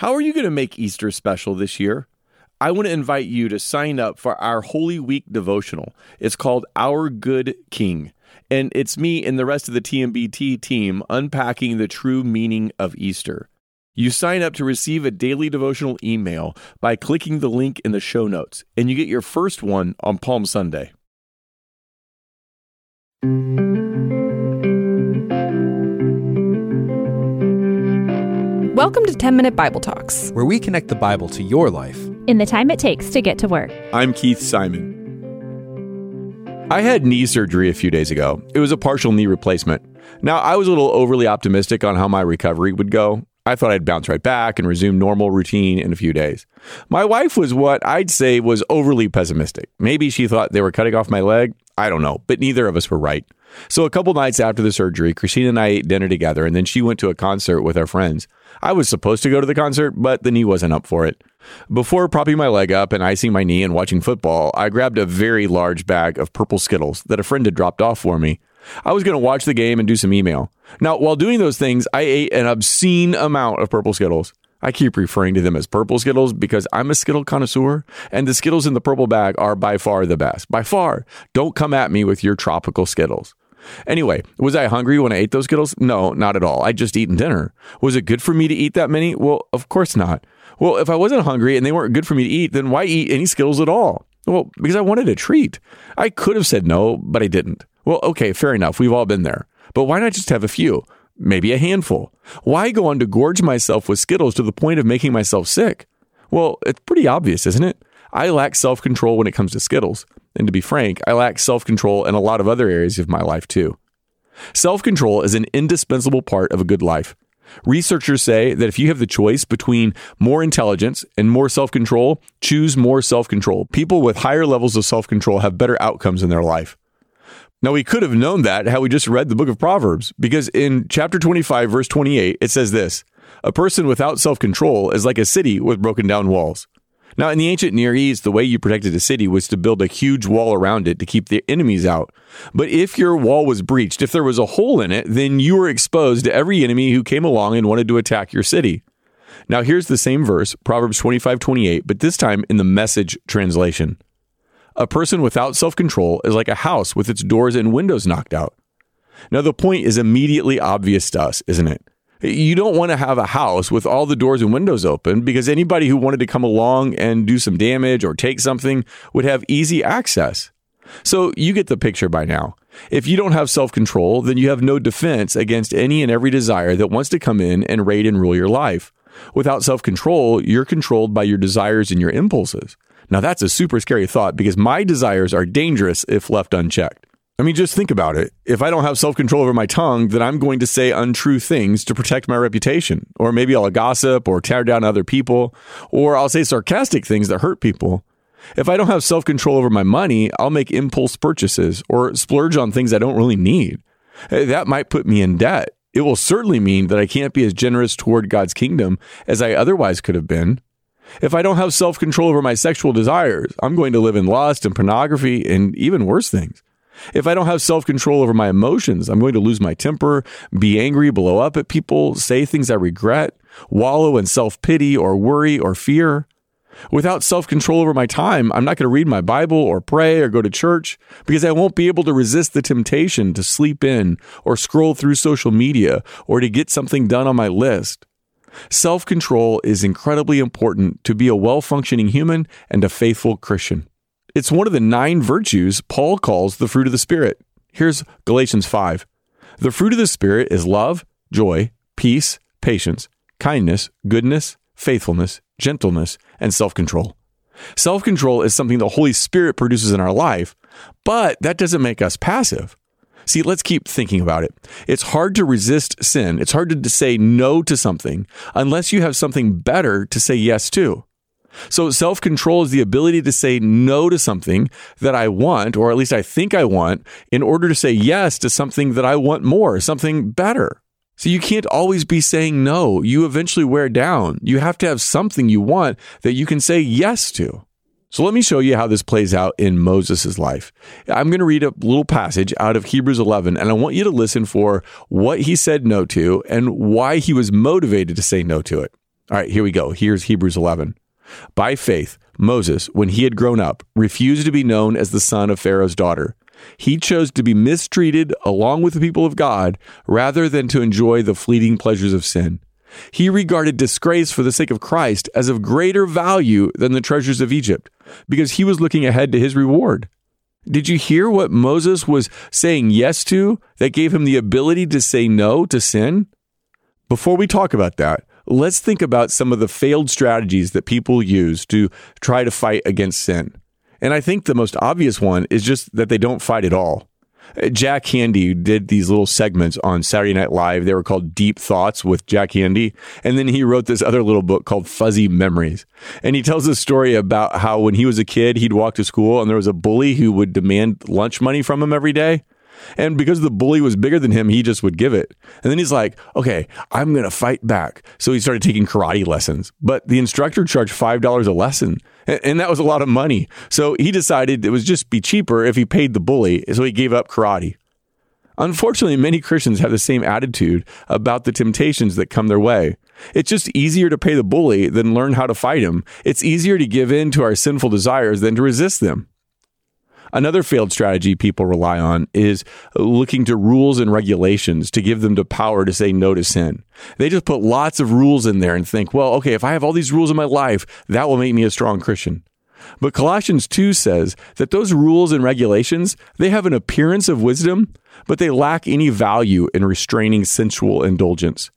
How are you going to make Easter special this year? I want to invite you to sign up for our Holy Week devotional. It's called Our Good King. And it's me and the rest of the TMBT team unpacking the true meaning of Easter. You sign up to receive a daily devotional email by clicking the link in the show notes, and you get your first one on Palm Sunday. Welcome to 10 Minute Bible Talks, where we connect the Bible to your life in the time it takes to get to work. I'm Keith Simon. I had knee surgery a few days ago. It was a partial knee replacement. Now, I was a little overly optimistic on how my recovery would go. I thought I'd bounce right back and resume normal routine in a few days. My wife was what I'd say was overly pessimistic. Maybe she thought they were cutting off my leg. I don't know, but neither of us were right. So, a couple nights after the surgery, Christina and I ate dinner together, and then she went to a concert with our friends. I was supposed to go to the concert, but the knee wasn't up for it. Before propping my leg up and icing my knee and watching football, I grabbed a very large bag of purple Skittles that a friend had dropped off for me. I was going to watch the game and do some email. Now, while doing those things, I ate an obscene amount of purple Skittles. I keep referring to them as purple Skittles because I'm a Skittle connoisseur, and the Skittles in the purple bag are by far the best. By far. Don't come at me with your tropical Skittles. Anyway, was I hungry when I ate those Skittles? No, not at all. I'd just eaten dinner. Was it good for me to eat that many? Well, of course not. Well, if I wasn't hungry and they weren't good for me to eat, then why eat any Skittles at all? Well, because I wanted a treat. I could have said no, but I didn't. Well, okay, fair enough. We've all been there. But why not just have a few? Maybe a handful. Why go on to gorge myself with Skittles to the point of making myself sick? Well, it's pretty obvious, isn't it? I lack self control when it comes to Skittles. And to be frank, I lack self control in a lot of other areas of my life too. Self control is an indispensable part of a good life. Researchers say that if you have the choice between more intelligence and more self control, choose more self control. People with higher levels of self control have better outcomes in their life. Now, we could have known that had we just read the book of Proverbs, because in chapter 25, verse 28, it says this A person without self control is like a city with broken down walls. Now, in the ancient Near East, the way you protected a city was to build a huge wall around it to keep the enemies out. But if your wall was breached, if there was a hole in it, then you were exposed to every enemy who came along and wanted to attack your city. Now, here's the same verse, Proverbs 25 28, but this time in the message translation. A person without self control is like a house with its doors and windows knocked out. Now, the point is immediately obvious to us, isn't it? You don't want to have a house with all the doors and windows open because anybody who wanted to come along and do some damage or take something would have easy access. So you get the picture by now. If you don't have self control, then you have no defense against any and every desire that wants to come in and raid and rule your life. Without self control, you're controlled by your desires and your impulses. Now, that's a super scary thought because my desires are dangerous if left unchecked. I mean, just think about it. If I don't have self control over my tongue, then I'm going to say untrue things to protect my reputation. Or maybe I'll gossip or tear down other people, or I'll say sarcastic things that hurt people. If I don't have self control over my money, I'll make impulse purchases or splurge on things I don't really need. Eh, that might put me in debt. It will certainly mean that I can't be as generous toward God's kingdom as I otherwise could have been. If I don't have self control over my sexual desires, I'm going to live in lust and pornography and even worse things. If I don't have self control over my emotions, I'm going to lose my temper, be angry, blow up at people, say things I regret, wallow in self pity or worry or fear. Without self control over my time, I'm not going to read my Bible or pray or go to church because I won't be able to resist the temptation to sleep in or scroll through social media or to get something done on my list. Self control is incredibly important to be a well functioning human and a faithful Christian. It's one of the nine virtues Paul calls the fruit of the Spirit. Here's Galatians 5. The fruit of the Spirit is love, joy, peace, patience, kindness, goodness, faithfulness, gentleness, and self control. Self control is something the Holy Spirit produces in our life, but that doesn't make us passive. See, let's keep thinking about it. It's hard to resist sin. It's hard to say no to something unless you have something better to say yes to. So self control is the ability to say no to something that I want, or at least I think I want, in order to say yes to something that I want more, something better. So you can't always be saying no. You eventually wear down. You have to have something you want that you can say yes to. So let me show you how this plays out in Moses' life. I'm going to read a little passage out of Hebrews 11, and I want you to listen for what he said no to and why he was motivated to say no to it. All right, here we go. Here's Hebrews 11. By faith, Moses, when he had grown up, refused to be known as the son of Pharaoh's daughter. He chose to be mistreated along with the people of God rather than to enjoy the fleeting pleasures of sin. He regarded disgrace for the sake of Christ as of greater value than the treasures of Egypt because he was looking ahead to his reward. Did you hear what Moses was saying yes to that gave him the ability to say no to sin? Before we talk about that, let's think about some of the failed strategies that people use to try to fight against sin. And I think the most obvious one is just that they don't fight at all. Jack Handey did these little segments on Saturday Night Live. They were called Deep Thoughts with Jack Handey. And then he wrote this other little book called Fuzzy Memories. And he tells a story about how when he was a kid, he'd walk to school and there was a bully who would demand lunch money from him every day. And because the bully was bigger than him, he just would give it. And then he's like, okay, I'm going to fight back. So he started taking karate lessons. But the instructor charged $5 a lesson. And that was a lot of money. So he decided it would just be cheaper if he paid the bully. So he gave up karate. Unfortunately, many Christians have the same attitude about the temptations that come their way. It's just easier to pay the bully than learn how to fight him. It's easier to give in to our sinful desires than to resist them. Another failed strategy people rely on is looking to rules and regulations to give them the power to say no to sin. They just put lots of rules in there and think, well, okay, if I have all these rules in my life, that will make me a strong Christian. But Colossians 2 says that those rules and regulations, they have an appearance of wisdom, but they lack any value in restraining sensual indulgence.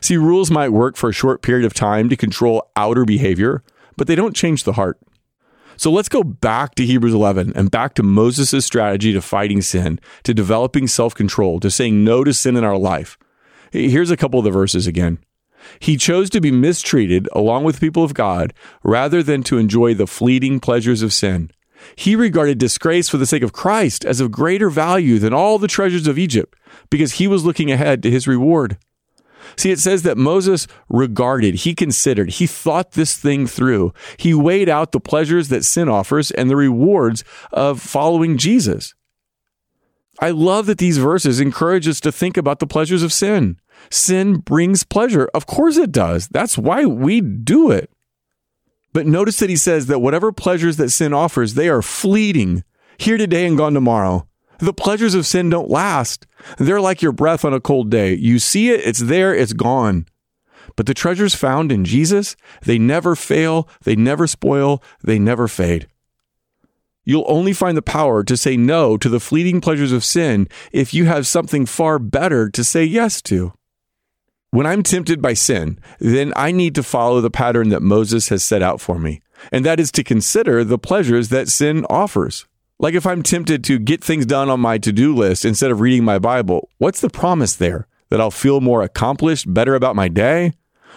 See, rules might work for a short period of time to control outer behavior, but they don't change the heart. So let's go back to Hebrews 11 and back to Moses' strategy to fighting sin, to developing self control, to saying no to sin in our life. Here's a couple of the verses again. He chose to be mistreated along with people of God rather than to enjoy the fleeting pleasures of sin. He regarded disgrace for the sake of Christ as of greater value than all the treasures of Egypt because he was looking ahead to his reward. See, it says that Moses regarded, he considered, he thought this thing through. He weighed out the pleasures that sin offers and the rewards of following Jesus. I love that these verses encourage us to think about the pleasures of sin. Sin brings pleasure. Of course it does. That's why we do it. But notice that he says that whatever pleasures that sin offers, they are fleeting, here today and gone tomorrow. The pleasures of sin don't last. They're like your breath on a cold day. You see it, it's there, it's gone. But the treasures found in Jesus, they never fail, they never spoil, they never fade. You'll only find the power to say no to the fleeting pleasures of sin if you have something far better to say yes to. When I'm tempted by sin, then I need to follow the pattern that Moses has set out for me, and that is to consider the pleasures that sin offers. Like if I'm tempted to get things done on my to do list instead of reading my Bible, what's the promise there? That I'll feel more accomplished, better about my day?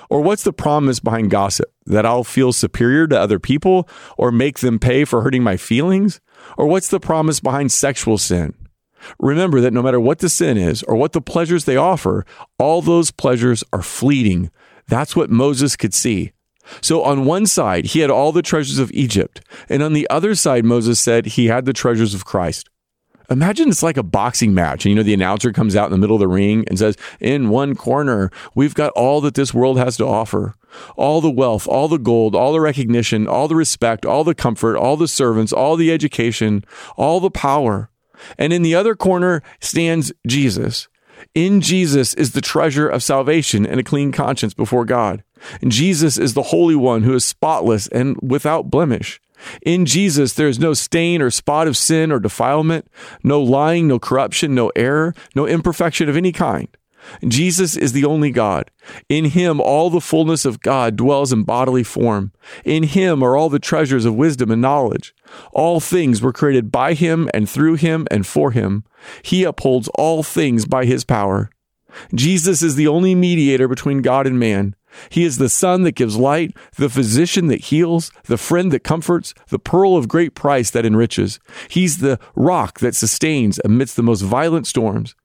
Or what's the promise behind gossip? That I'll feel superior to other people or make them pay for hurting my feelings? Or what's the promise behind sexual sin? Remember that no matter what the sin is or what the pleasures they offer, all those pleasures are fleeting. That's what Moses could see. So on one side, he had all the treasures of Egypt. And on the other side, Moses said he had the treasures of Christ. Imagine it's like a boxing match, and you know, the announcer comes out in the middle of the ring and says, In one corner, we've got all that this world has to offer all the wealth, all the gold, all the recognition, all the respect, all the comfort, all the servants, all the education, all the power. And in the other corner stands Jesus. In Jesus is the treasure of salvation and a clean conscience before God. And Jesus is the Holy One who is spotless and without blemish. In Jesus, there is no stain or spot of sin or defilement, no lying, no corruption, no error, no imperfection of any kind. Jesus is the only God. In him, all the fullness of God dwells in bodily form. In him are all the treasures of wisdom and knowledge. All things were created by him and through him and for him. He upholds all things by his power. Jesus is the only mediator between God and man. He is the sun that gives light, the physician that heals, the friend that comforts, the pearl of great price that enriches. He's the rock that sustains amidst the most violent storms.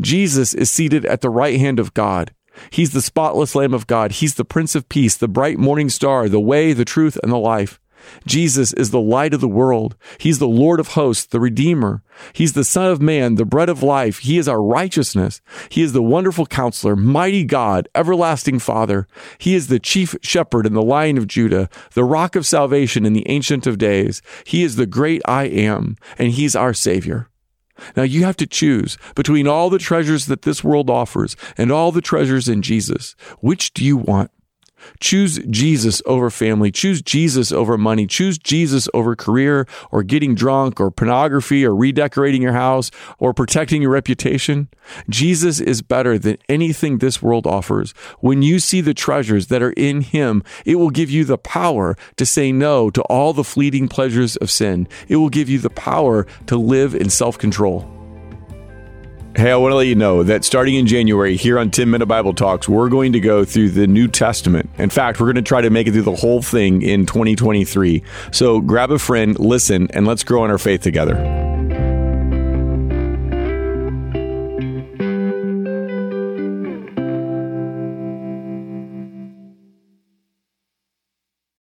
Jesus is seated at the right hand of God. He's the spotless Lamb of God. He's the Prince of Peace, the bright morning star, the way, the truth, and the life. Jesus is the light of the world. He's the Lord of hosts, the Redeemer. He's the Son of Man, the bread of life. He is our righteousness. He is the wonderful counselor, mighty God, everlasting Father. He is the chief shepherd and the lion of Judah, the rock of salvation and the ancient of days. He is the great I am, and he's our Savior. Now you have to choose between all the treasures that this world offers and all the treasures in Jesus. Which do you want? Choose Jesus over family. Choose Jesus over money. Choose Jesus over career or getting drunk or pornography or redecorating your house or protecting your reputation. Jesus is better than anything this world offers. When you see the treasures that are in Him, it will give you the power to say no to all the fleeting pleasures of sin. It will give you the power to live in self control. Hey, I want to let you know that starting in January here on 10 Minute Bible Talks, we're going to go through the New Testament. In fact, we're going to try to make it through the whole thing in 2023. So grab a friend, listen, and let's grow in our faith together.